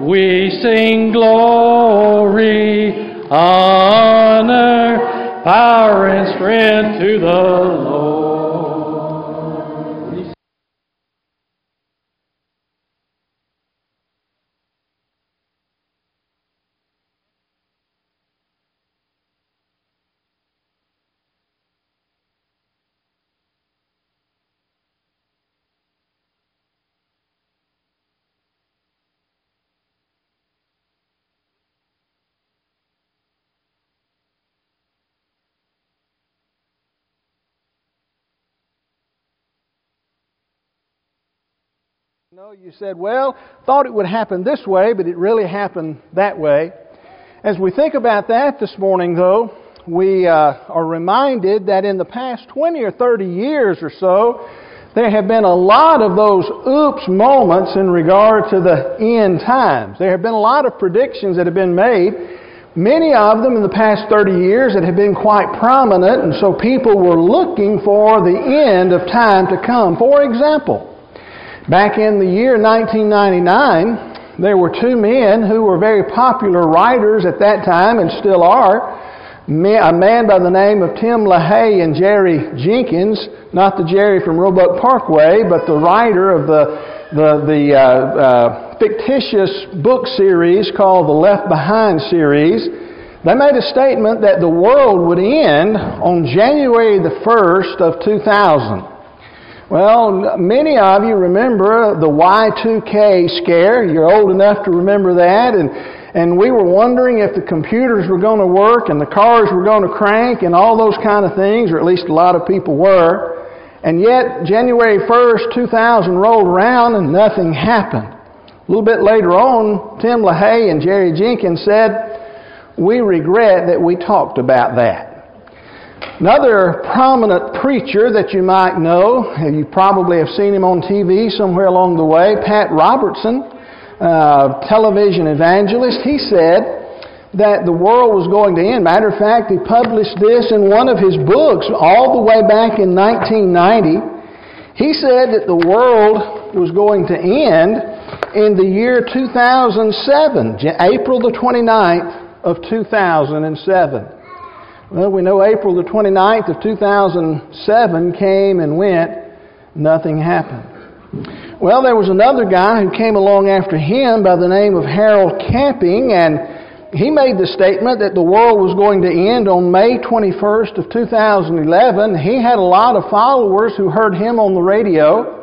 we sing glory, honor, power, and strength to the Lord. No, you said, well, thought it would happen this way, but it really happened that way. As we think about that this morning, though, we uh, are reminded that in the past 20 or 30 years or so, there have been a lot of those oops moments in regard to the end times. There have been a lot of predictions that have been made, many of them in the past 30 years that have been quite prominent, and so people were looking for the end of time to come. For example, Back in the year 1999, there were two men who were very popular writers at that time and still are. A man by the name of Tim LaHaye and Jerry Jenkins, not the Jerry from Roebuck Parkway, but the writer of the, the, the uh, uh, fictitious book series called the Left Behind series. They made a statement that the world would end on January the 1st of 2000. Well, many of you remember the Y2K scare. You're old enough to remember that. And, and we were wondering if the computers were going to work and the cars were going to crank and all those kind of things, or at least a lot of people were. And yet, January 1st, 2000 rolled around and nothing happened. A little bit later on, Tim LaHaye and Jerry Jenkins said, We regret that we talked about that. Another prominent preacher that you might know, you probably have seen him on TV somewhere along the way, Pat Robertson, uh, television evangelist, he said that the world was going to end. Matter of fact, he published this in one of his books all the way back in 1990. He said that the world was going to end in the year 2007, April the 29th of 2007. Well, we know April the 29th of 2007 came and went, nothing happened. Well, there was another guy who came along after him by the name of Harold Camping, and he made the statement that the world was going to end on May 21st of 2011. He had a lot of followers who heard him on the radio.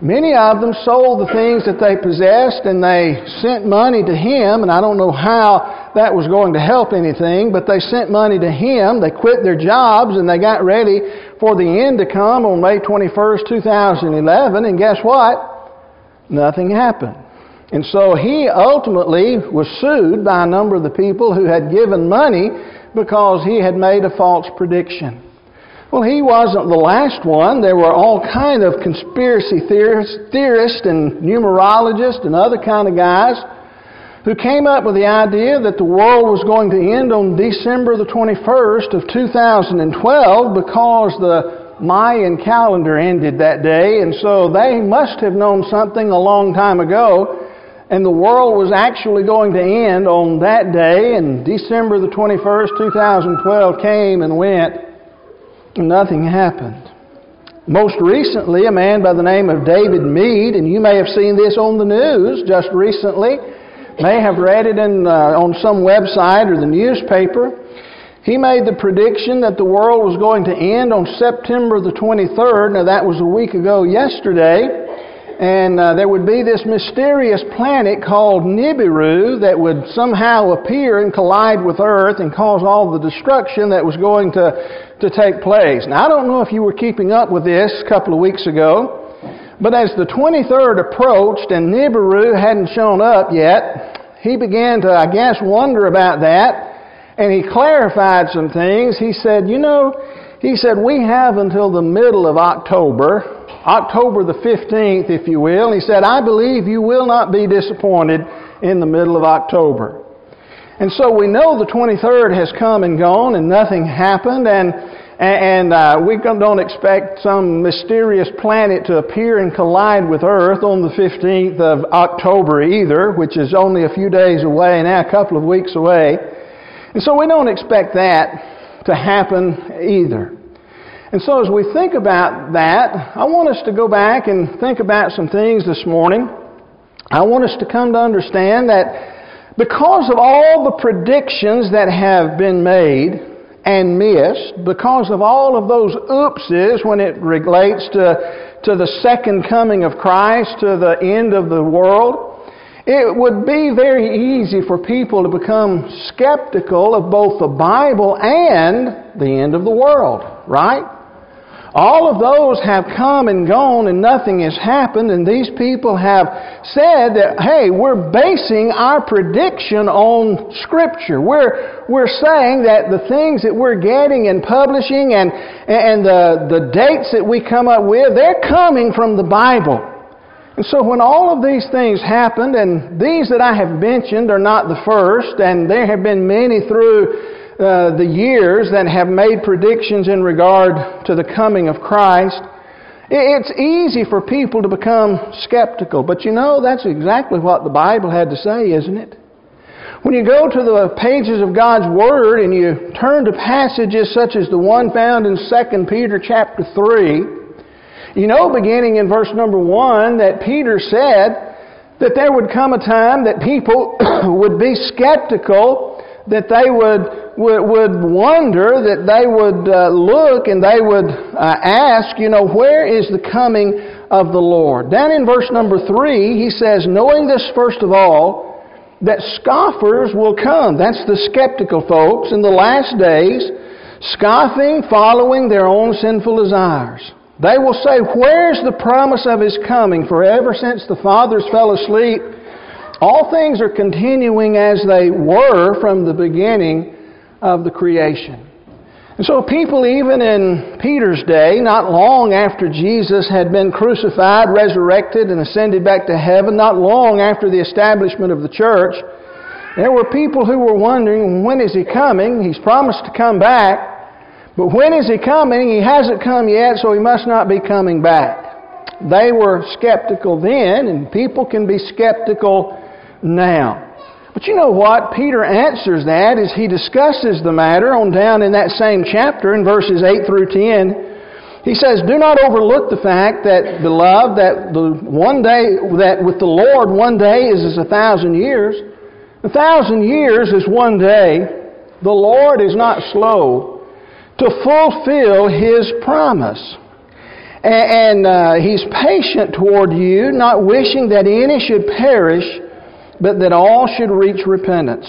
Many of them sold the things that they possessed and they sent money to him, and I don't know how that was going to help anything, but they sent money to him. They quit their jobs and they got ready for the end to come on May 21st, 2011, and guess what? Nothing happened. And so he ultimately was sued by a number of the people who had given money because he had made a false prediction. Well, he wasn't the last one. There were all kind of conspiracy theorists, theorists and numerologists and other kind of guys who came up with the idea that the world was going to end on December the 21st of 2012 because the Mayan calendar ended that day, and so they must have known something a long time ago, and the world was actually going to end on that day, and December the 21st, 2012 came and went nothing happened. Most recently, a man by the name of David Meade, and you may have seen this on the news just recently, may have read it in, uh, on some website or the newspaper. He made the prediction that the world was going to end on September the 23rd. Now, that was a week ago yesterday and uh, there would be this mysterious planet called Nibiru that would somehow appear and collide with Earth and cause all the destruction that was going to, to take place. Now, I don't know if you were keeping up with this a couple of weeks ago, but as the 23rd approached and Nibiru hadn't shown up yet, he began to, I guess, wonder about that, and he clarified some things. He said, You know, he said, we have until the middle of October, October the 15th, if you will. He said, I believe you will not be disappointed in the middle of October. And so we know the 23rd has come and gone and nothing happened. And And uh, we don't expect some mysterious planet to appear and collide with Earth on the 15th of October either, which is only a few days away, now a couple of weeks away. And so we don't expect that to happen either. And so as we think about that, I want us to go back and think about some things this morning. I want us to come to understand that because of all the predictions that have been made, and missed because of all of those oopses when it relates to, to the second coming of Christ, to the end of the world. It would be very easy for people to become skeptical of both the Bible and the end of the world, right? All of those have come and gone and nothing has happened, and these people have said that, hey, we're basing our prediction on Scripture. We're, we're saying that the things that we're getting and publishing and, and the, the dates that we come up with, they're coming from the Bible. And so when all of these things happened, and these that I have mentioned are not the first, and there have been many through uh, the years that have made predictions in regard to the coming of Christ, it's easy for people to become skeptical. But you know, that's exactly what the Bible had to say, isn't it? When you go to the pages of God's Word and you turn to passages such as the one found in 2 Peter chapter 3, you know, beginning in verse number 1, that Peter said that there would come a time that people would be skeptical, that they would would, would wonder, that they would uh, look and they would uh, ask, you know, where is the coming of the Lord? Down in verse number three, he says, knowing this first of all, that scoffers will come. That's the skeptical folks in the last days, scoffing, following their own sinful desires. They will say, Where's the promise of His coming? For ever since the fathers fell asleep, all things are continuing as they were from the beginning of the creation. And so, people, even in Peter's day, not long after Jesus had been crucified, resurrected, and ascended back to heaven, not long after the establishment of the church, there were people who were wondering, when is he coming? He's promised to come back, but when is he coming? He hasn't come yet, so he must not be coming back. They were skeptical then, and people can be skeptical now. But you know what? Peter answers that as he discusses the matter on down in that same chapter in verses 8 through 10. He says, Do not overlook the fact that, beloved, that the one day, that with the Lord one day is as a thousand years. A thousand years is one day. The Lord is not slow to fulfill His promise. And, uh, He's patient toward you, not wishing that any should perish but that all should reach repentance.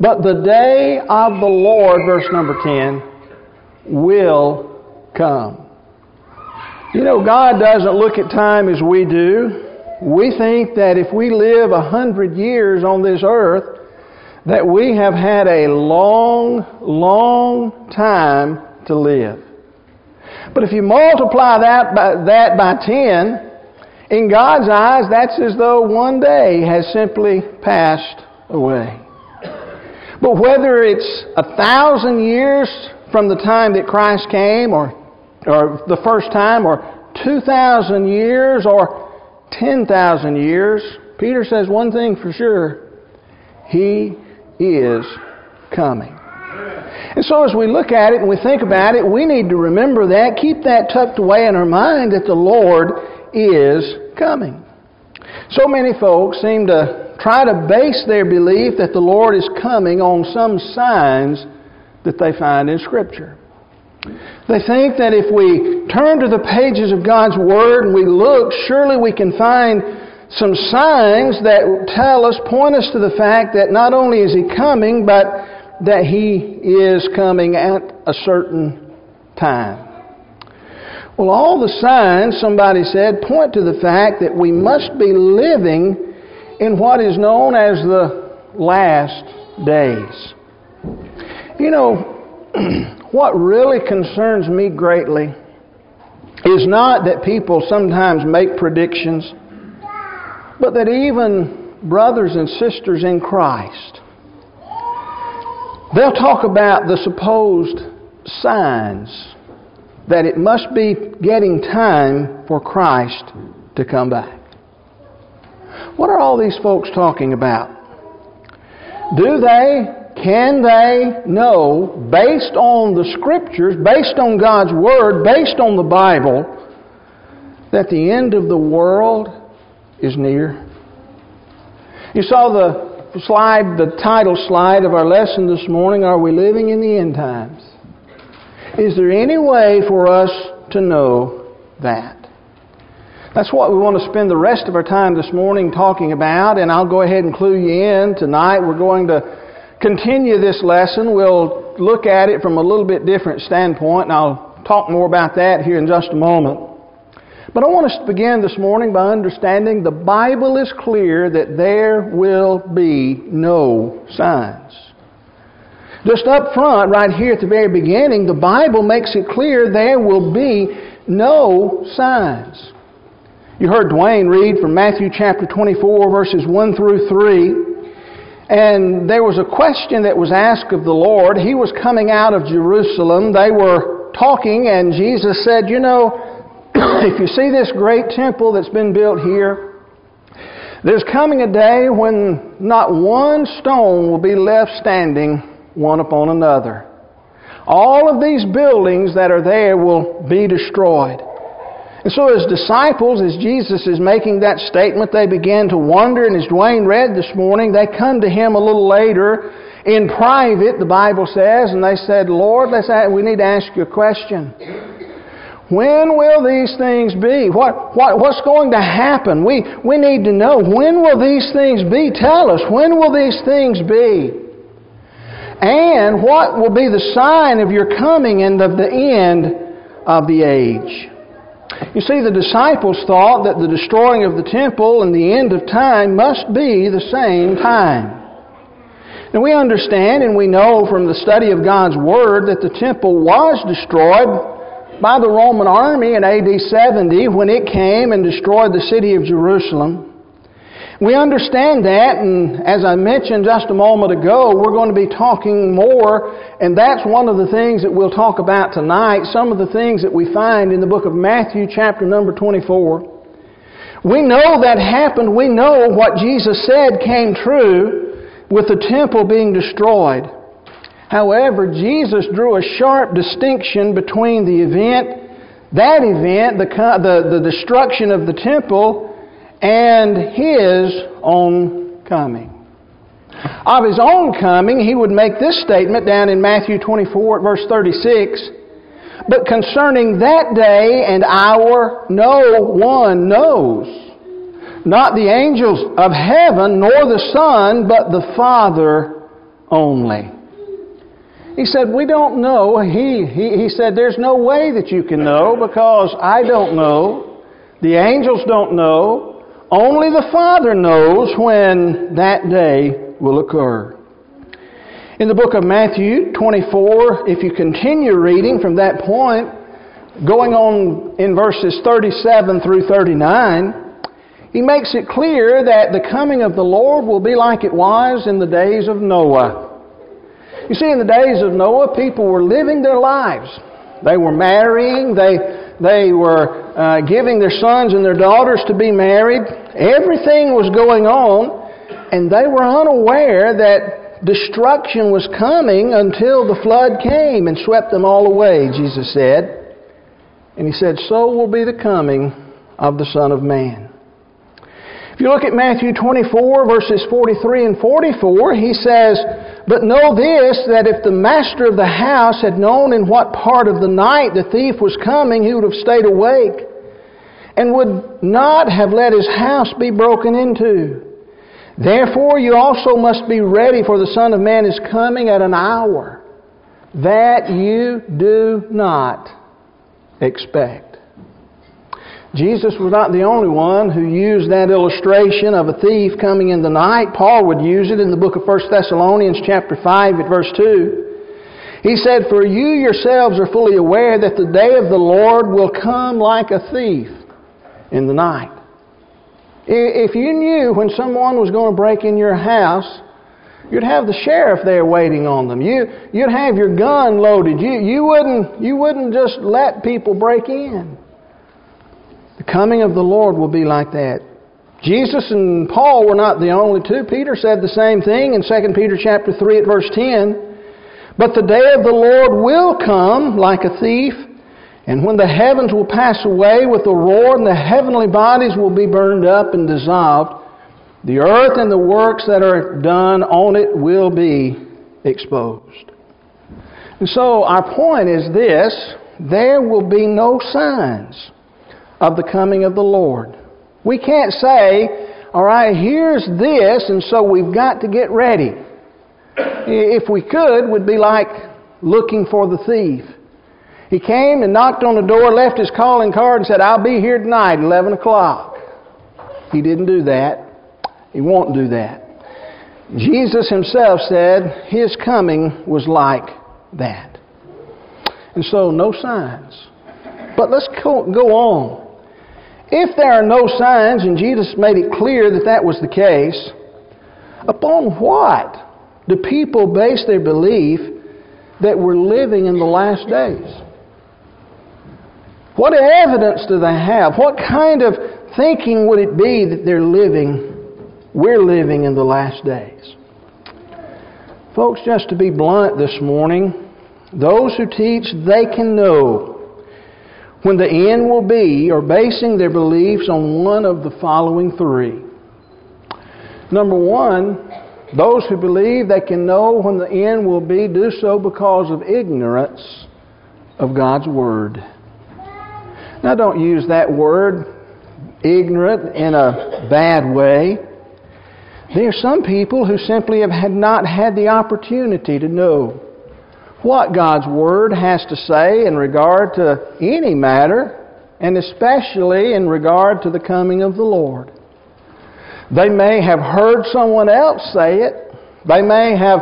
But the day of the Lord, verse number 10, will come. You know, God doesn't look at time as we do. We think that if we live a hundred years on this earth, that we have had a long, long time to live. But if you multiply that by, that by 10, in God's eyes, that's as though one day has simply passed away. But whether it's a thousand years from the time that Christ came, or, or the first time, or 2,000 years, or 10,000 years, Peter says one thing for sure He is coming. And so as we look at it and we think about it, we need to remember that, keep that tucked away in our mind that the Lord is coming. So many folks seem to try to base their belief that the Lord is coming on some signs that they find in Scripture. They think that if we turn to the pages of God's Word and we look, surely we can find some signs that tell us, point us to the fact that not only is He coming, but that He is coming at a certain time. Well, all the signs, somebody said, point to the fact that we must be living in what is known as the last days. You know, what really concerns me greatly is not that people sometimes make predictions, but that even brothers and sisters in Christ, they'll talk about the supposed signs that it must be getting time for Christ to come back. What are all these folks talking about? Do they, can they know, based on the Scriptures, based on God's Word, based on the Bible, that the end of the world is near? You saw the slide, the title slide of our lesson this morning, Are We Living in the End Times? Is there any way for us to know that? That's what we want to spend the rest of our time this morning talking about, and I'll go ahead and clue you in. Tonight we're going to continue this lesson. We'll look at it from a little bit different standpoint, and I'll talk more about that here in just a moment. But I want us to begin this morning by understanding the Bible is clear that there will be no signs. Just up front, right here at the very beginning, the Bible makes it clear there will be no signs. You heard Dwayne read from Matthew chapter 24, verses 1 through 3. And there was a question that was asked of the Lord. He was coming out of Jerusalem. They were talking, and Jesus said, You know, if you see this great temple that's been built here, there's coming a day when not one stone will be left standing one upon another. All of these buildings that are there will be destroyed. And so, as disciples, as Jesus is making that statement, they begin to wonder. And as Dwayne read this morning, they come to him a little later in private, the Bible says, and they said, Lord, let's ask, we need to ask you a question. When will these things be? What, what, what's going to happen? We, we need to know. When will these things be? Tell us. When will these things be? And what will be the sign of your coming and of the end of the age? You see, the disciples thought that the destroying of the temple and the end of time must be the same time. And we understand and we know from the study of God's Word that the temple was destroyed by the Roman army in AD 70 when it came and destroyed the city of Jerusalem. We understand that, and as I mentioned just a moment ago, we're going to be talking more, and that's one of the things that we'll talk about tonight, some of the things that we find in the book of Matthew, chapter number 24. We know that happened. We know what Jesus said came true with the temple being destroyed. However, Jesus drew a sharp distinction between the event, that event, the, the, the destruction of the temple, and his own coming. Of his own coming, he would make this statement down in Matthew 24, verse 36. But concerning that day and hour, no one knows. Not the angels of heaven, nor the Son, but the Father only. He said, We don't know. He, he, he said, There's no way that you can know because I don't know. The angels don't know. Only the Father knows when that day will occur. In the book of Matthew 24, if you continue reading from that point, going on in verses 37 through 39, he makes it clear that the coming of the Lord will be like it was in the days of Noah. You see, in the days of Noah, people were living their lives. They were marrying, they, they were uh, giving their sons and their daughters to be married. Everything was going on, and they were unaware that destruction was coming until the flood came and swept them all away, Jesus said. And he said, So will be the coming of the Son of Man. If you look at Matthew 24, verses 43 and 44, he says, But know this, that if the master of the house had known in what part of the night the thief was coming, he would have stayed awake and would not have let his house be broken into. Therefore, you also must be ready, for the Son of Man is coming at an hour that you do not expect. Jesus was not the only one who used that illustration of a thief coming in the night. Paul would use it in the book of 1 Thessalonians chapter 5 at verse 2. He said, For you yourselves are fully aware that the day of the Lord will come like a thief in the night. If you knew when someone was going to break in your house, You'd have the sheriff there waiting on them. You, you'd have your gun loaded. You, you, wouldn't, you wouldn't just let people break in. Coming of the Lord will be like that. Jesus and Paul were not the only two. Peter said the same thing in 2 Peter chapter 3 at verse 10. But the day of the Lord will come like a thief, and when the heavens will pass away with a roar, and the heavenly bodies will be burned up and dissolved, the earth and the works that are done on it will be exposed. And so our point is this there will be no signs of the coming of the Lord. We can't say, all right, here's this, and so we've got to get ready. If we could, would be like looking for the thief. He came and knocked on the door, left his calling card, and said, I'll be here tonight, 11 o'clock. He didn't do that. He won't do that. Jesus himself said his coming was like that. And so, no signs. But let's go on. If there are no signs, and Jesus made it clear that that was the case, upon what do people base their belief that we're living in the last days? What evidence do they have? What kind of thinking would it be that they're living we're living in the last days. Folks, just to be blunt this morning, those who teach they can know when the end will be are basing their beliefs on one of the following three. Number one, those who believe they can know when the end will be do so because of ignorance of God's Word. Now, don't use that word, ignorant, in a bad way. There are some people who simply have not had the opportunity to know what God's Word has to say in regard to any matter, and especially in regard to the coming of the Lord. They may have heard someone else say it. They may have,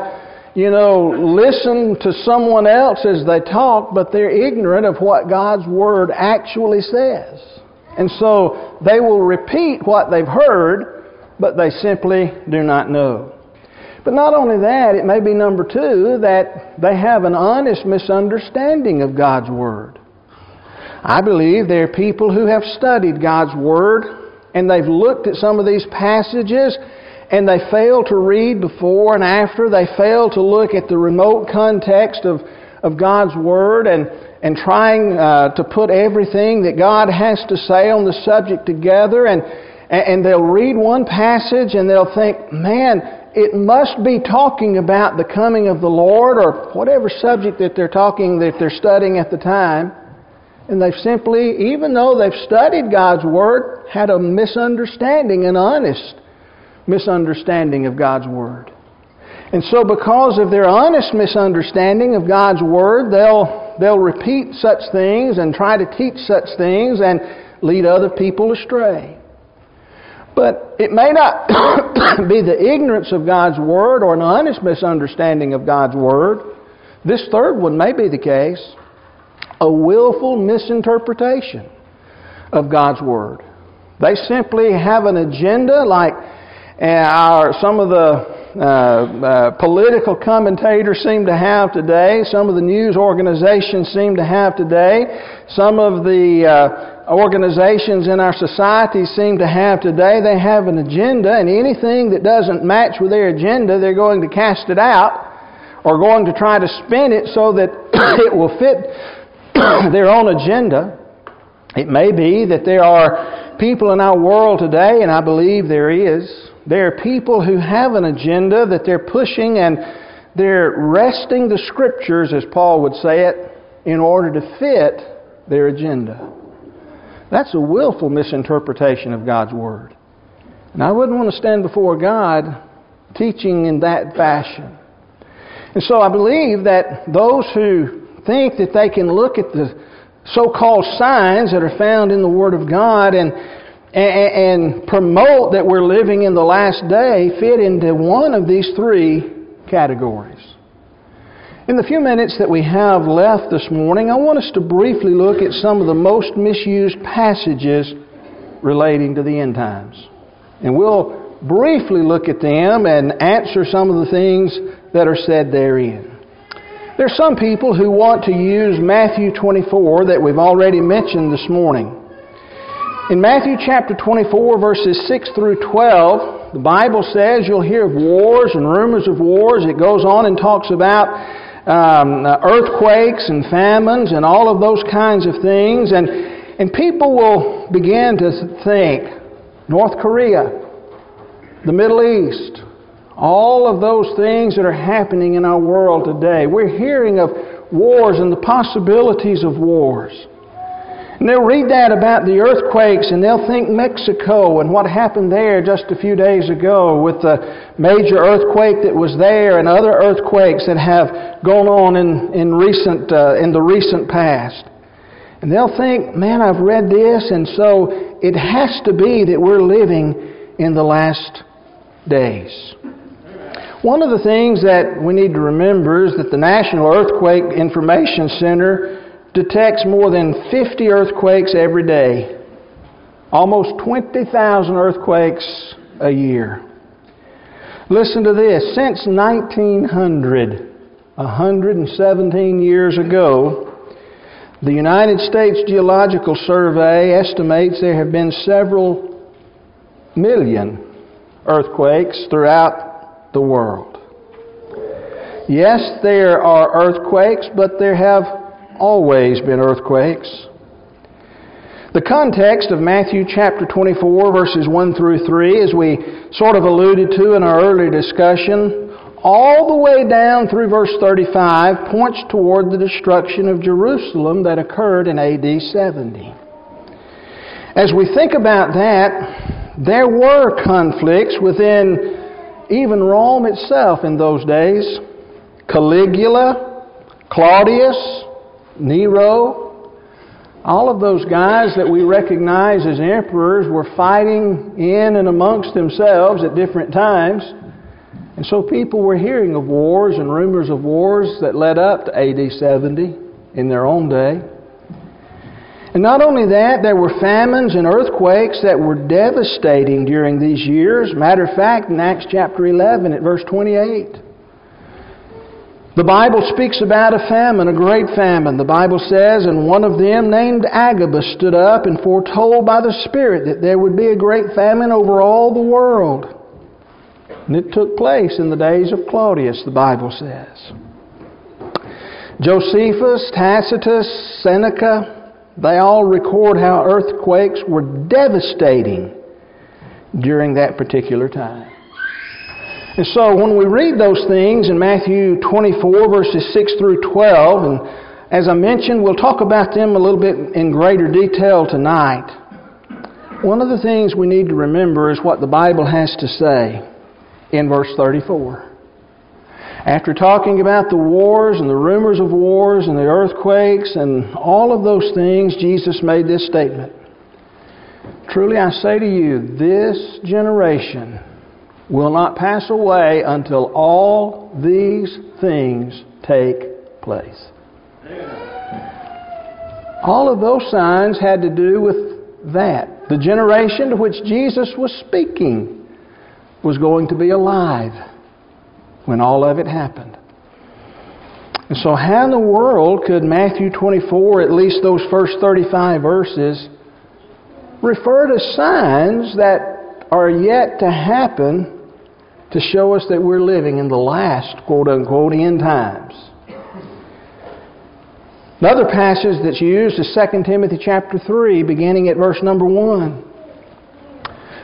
you know, listened to someone else as they talk, but they're ignorant of what God's Word actually says. And so they will repeat what they've heard, but they simply do not know. But not only that, it may be number two, that they have an honest misunderstanding of God's Word. I believe there are people who have studied God's Word and they've looked at some of these passages and they fail to read before and after. They fail to look at the remote context of, of God's Word and, and trying uh, to put everything that God has to say on the subject together. And, and they'll read one passage and they'll think, man, it must be talking about the coming of the Lord or whatever subject that they're talking, that they're studying at the time. And they've simply, even though they've studied God's Word, had a misunderstanding, an honest misunderstanding of God's Word. And so, because of their honest misunderstanding of God's Word, they'll, they'll repeat such things and try to teach such things and lead other people astray. But it may not be the ignorance of God's Word or an honest misunderstanding of God's Word. This third one may be the case a willful misinterpretation of God's Word. They simply have an agenda like uh, our, some of the uh, uh, political commentators seem to have today, some of the news organizations seem to have today, some of the uh, organizations in our society seem to have today. They have an agenda, and anything that doesn't match with their agenda, they're going to cast it out or going to try to spin it so that it will fit their own agenda. It may be that there are people in our world today, and I believe there is, there are people who have an agenda that they're pushing and they're wresting the scriptures, as Paul would say it, in order to fit their agenda. That's a willful misinterpretation of God's Word. And I wouldn't want to stand before God teaching in that fashion. And so I believe that those who think that they can look at the so called signs that are found in the Word of God and, and, and promote that we're living in the last day fit into one of these three categories. In the few minutes that we have left this morning, I want us to briefly look at some of the most misused passages relating to the end times. And we'll briefly look at them and answer some of the things that are said therein. There are some people who want to use Matthew 24 that we've already mentioned this morning. In Matthew chapter 24, verses 6 through 12, the Bible says you'll hear of wars and rumors of wars. It goes on and talks about um, earthquakes and famines and all of those kinds of things. And, and people will begin to think North Korea, the Middle East, all of those things that are happening in our world today. We're hearing of wars and the possibilities of wars. And they'll read that about the earthquakes and they'll think Mexico and what happened there just a few days ago with the major earthquake that was there and other earthquakes that have gone on in, in, recent, uh, in the recent past. And they'll think, man, I've read this and so it has to be that we're living in the last days. One of the things that we need to remember is that the National Earthquake Information Center detects more than 50 earthquakes every day, almost 20,000 earthquakes a year. Listen to this. Since 1900, 117 years ago, the United States Geological Survey estimates there have been several million earthquakes throughout the world. Yes, there are earthquakes, but there have always been earthquakes. The context of Matthew chapter 24, verses 1 through 3, as we sort of alluded to in our earlier discussion, all the way down through verse 35 points toward the destruction of Jerusalem that occurred in AD 70. As we think about that, there were conflicts within even Rome itself in those days. Caligula, Claudius, Nero, all of those guys that we recognize as emperors were fighting in and amongst themselves at different times. And so people were hearing of wars and rumors of wars that led up to AD 70 in their own day. And not only that, there were famines and earthquakes that were devastating during these years. Matter of fact, in Acts chapter 11 at verse 28, the Bible speaks about a famine, a great famine. The Bible says, and one of them named Agabus stood up and foretold by the Spirit that there would be a great famine over all the world. And it took place in the days of Claudius, the Bible says. Josephus, Tacitus, Seneca, they all record how earthquakes were devastating during that particular time. And so when we read those things in Matthew 24, verses 6 through 12, and as I mentioned, we'll talk about them a little bit in greater detail tonight. One of the things we need to remember is what the Bible has to say in verse 34. After talking about the wars and the rumors of wars and the earthquakes and all of those things, Jesus made this statement Truly I say to you, this generation will not pass away until all these things take place. All of those signs had to do with that. The generation to which Jesus was speaking was going to be alive when all of it happened. And so, how in the world could Matthew 24, at least those first 35 verses, refer to signs that are yet to happen to show us that we're living in the last, quote unquote, end times. Another passage that's used is 2 Timothy chapter 3, beginning at verse number 1.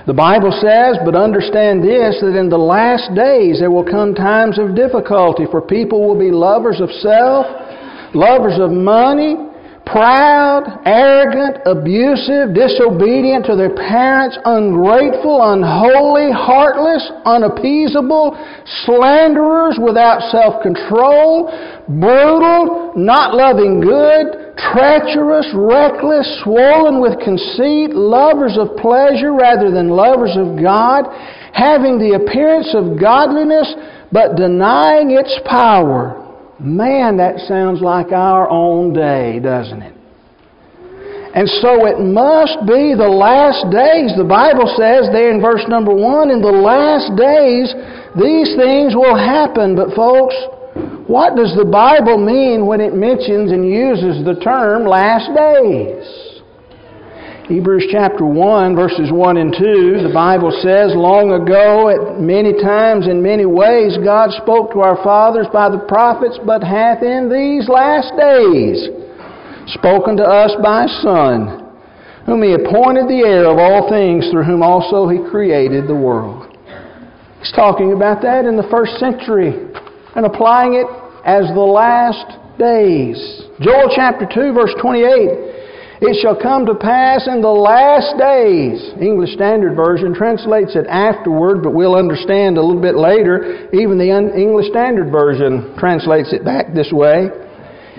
The Bible says, But understand this, that in the last days there will come times of difficulty, for people will be lovers of self, lovers of money, proud, arrogant, abusive, disobedient to their parents, ungrateful, unholy, heartless, unappeasable, slanderers without self-control, brutal, not loving good, treacherous, reckless, swollen with conceit, lovers of pleasure rather than lovers of God, having the appearance of godliness but denying its power. Man, that sounds like our own day, doesn't it? And so it must be the last days. The Bible says there in verse number one, in the last days, these things will happen. But folks, what does the Bible mean when it mentions and uses the term last days? Hebrews chapter 1, verses 1 and 2, the Bible says, Long ago, at many times, in many ways, God spoke to our fathers by the prophets, but hath in these last days spoken to us by Son, whom He appointed the heir of all things, through whom also He created the world. He's talking about that in the first century and applying it as the last days. Joel chapter 2, verse 28. It shall come to pass in the last days. English Standard Version translates it afterward, but we'll understand a little bit later. Even the English Standard Version translates it back this way.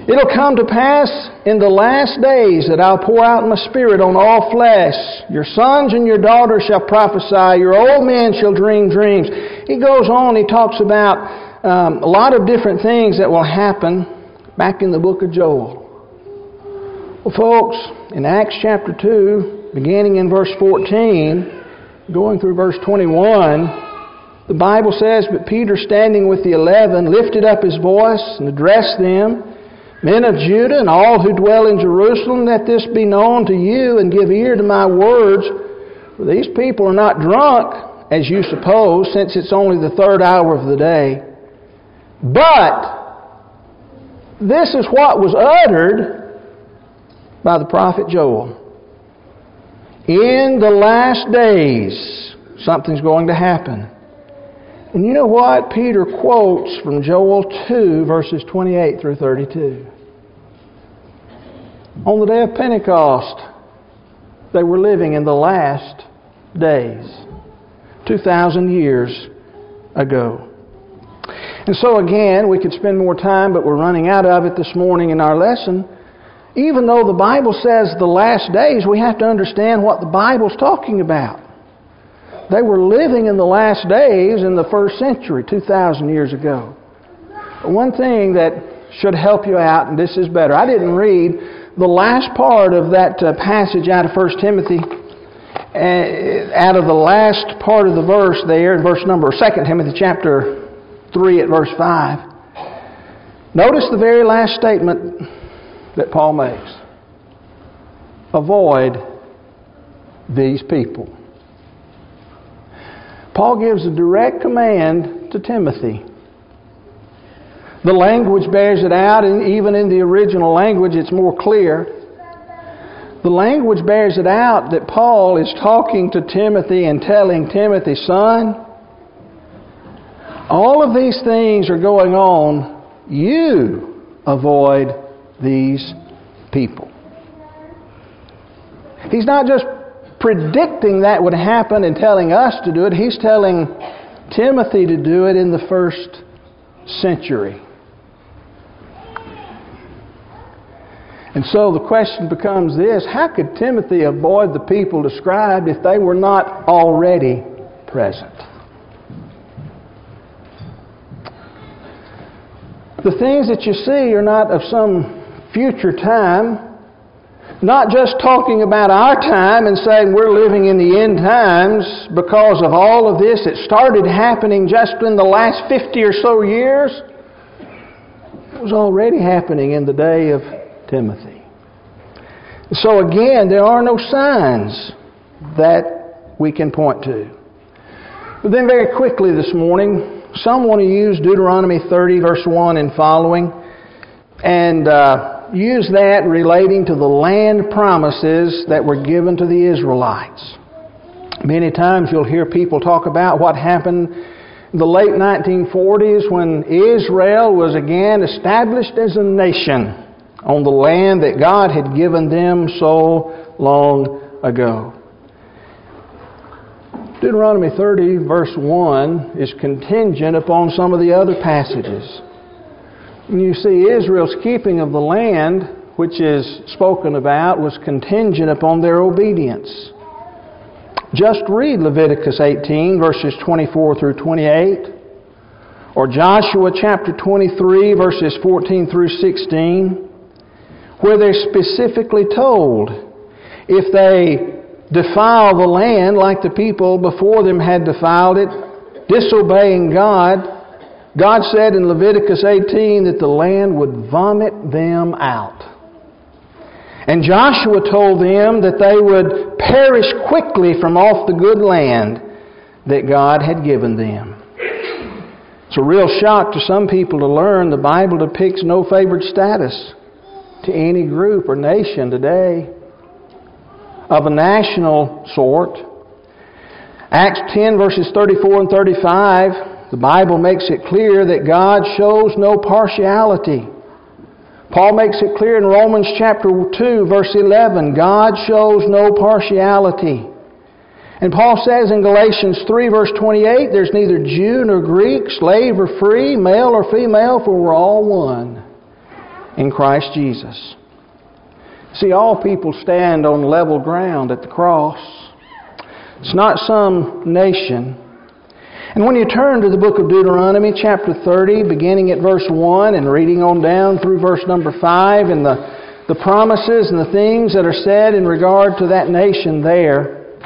It'll come to pass in the last days that I'll pour out my Spirit on all flesh. Your sons and your daughters shall prophesy. Your old men shall dream dreams. He goes on, he talks about um, a lot of different things that will happen back in the book of Joel. Well, folks, in Acts chapter 2, beginning in verse 14, going through verse 21, the Bible says, But Peter, standing with the eleven, lifted up his voice and addressed them. Men of Judah and all who dwell in Jerusalem, let this be known to you and give ear to my words. For these people are not drunk, as you suppose, since it's only the third hour of the day. But this is what was uttered by the prophet Joel. In the last days, something's going to happen. And you know what? Peter quotes from Joel 2, verses 28 through 32 on the day of Pentecost, they were living in the last days, 2,000 years ago. And so, again, we could spend more time, but we're running out of it this morning in our lesson. Even though the Bible says the last days, we have to understand what the Bible's talking about. They were living in the last days in the first century, 2,000 years ago. One thing that should help you out, and this is better, I didn't read the last part of that uh, passage out of 1 Timothy, uh, out of the last part of the verse there, in verse number 2 Timothy chapter 3 at verse 5, notice the very last statement that Paul makes. Avoid these people. Paul gives a direct command to Timothy the language bears it out, and even in the original language, it's more clear. The language bears it out that Paul is talking to Timothy and telling Timothy, son, all of these things are going on. You avoid these people. He's not just predicting that would happen and telling us to do it, he's telling Timothy to do it in the first century. And so the question becomes this how could Timothy avoid the people described if they were not already present? The things that you see are not of some future time, not just talking about our time and saying we're living in the end times because of all of this. It started happening just in the last 50 or so years. It was already happening in the day of Timothy. So again, there are no signs that we can point to. But then, very quickly this morning, some want to use Deuteronomy 30, verse 1 and following, and uh, use that relating to the land promises that were given to the Israelites. Many times you'll hear people talk about what happened in the late 1940s when Israel was again established as a nation on the land that God had given them so long ago. Deuteronomy 30, verse 1, is contingent upon some of the other passages. You see, Israel's keeping of the land, which is spoken about, was contingent upon their obedience. Just read Leviticus 18, verses 24 through 28, or Joshua chapter 23, verses 14 through 16 where they're specifically told, if they defile the land like the people before them had defiled it, disobeying God, God said in Leviticus 18 that the land would vomit them out. And Joshua told them that they would perish quickly from off the good land that God had given them. It's a real shock to some people to learn the Bible depicts no favored status to any group or nation today of a national sort. Acts 10, verses 34 and 35, the Bible makes it clear that God shows no partiality. Paul makes it clear in Romans chapter 2, verse 11 God shows no partiality. And Paul says in Galatians 3, verse 28, there's neither Jew nor Greek, slave or free, male or female, for we're all one in Christ Jesus. See, all people stand on level ground at the cross. It's not some nation. And when you turn to the book of Deuteronomy, chapter 30, beginning at verse 1 and reading on down through verse number 5, and the, the promises and the things that are said in regard to that nation there,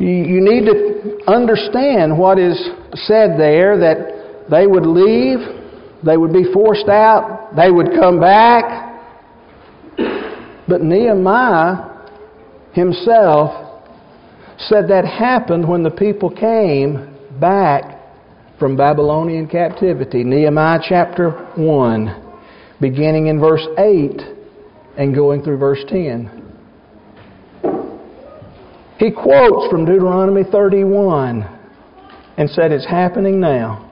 you, you need to understand what is said there that they would leave, they would be forced out, they would come back. But Nehemiah himself said that happened when the people came back from Babylonian captivity. Nehemiah chapter 1, beginning in verse 8 and going through verse 10. He quotes from Deuteronomy 31 and said it's happening now.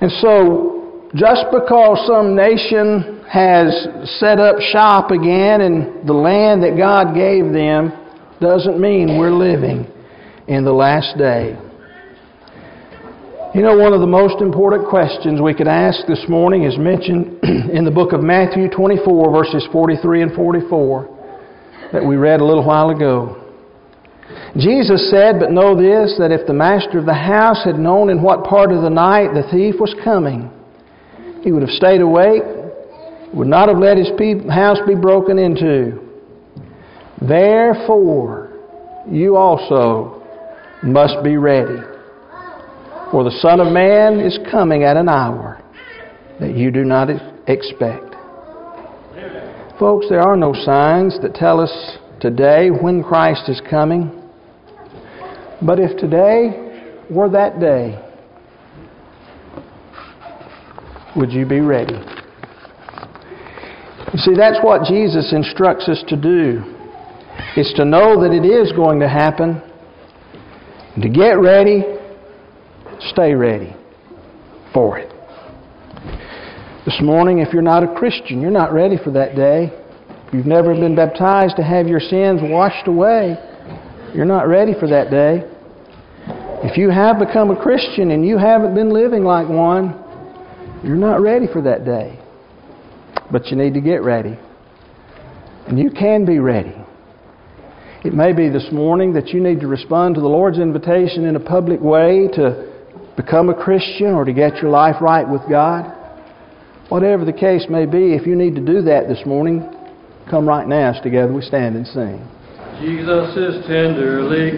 And so, just because some nation has set up shop again in the land that God gave them doesn't mean we're living in the last day. You know, one of the most important questions we could ask this morning is mentioned in the book of Matthew 24, verses 43 and 44, that we read a little while ago. Jesus said, But know this, that if the master of the house had known in what part of the night the thief was coming, he would have stayed awake, would not have let his house be broken into. Therefore, you also must be ready. For the Son of Man is coming at an hour that you do not expect. Folks, there are no signs that tell us today when Christ is coming. But if today were that day, would you be ready? You see, that's what Jesus instructs us to do, is to know that it is going to happen, to get ready, stay ready for it. This morning, if you're not a Christian, you're not ready for that day. If you've never been baptized to have your sins washed away, you're not ready for that day. If you have become a Christian and you haven't been living like one, you're not ready for that day. But you need to get ready. And you can be ready. It may be this morning that you need to respond to the Lord's invitation in a public way to become a Christian or to get your life right with God. Whatever the case may be, if you need to do that this morning, come right now as together we stand and sing. Jesus is tenderly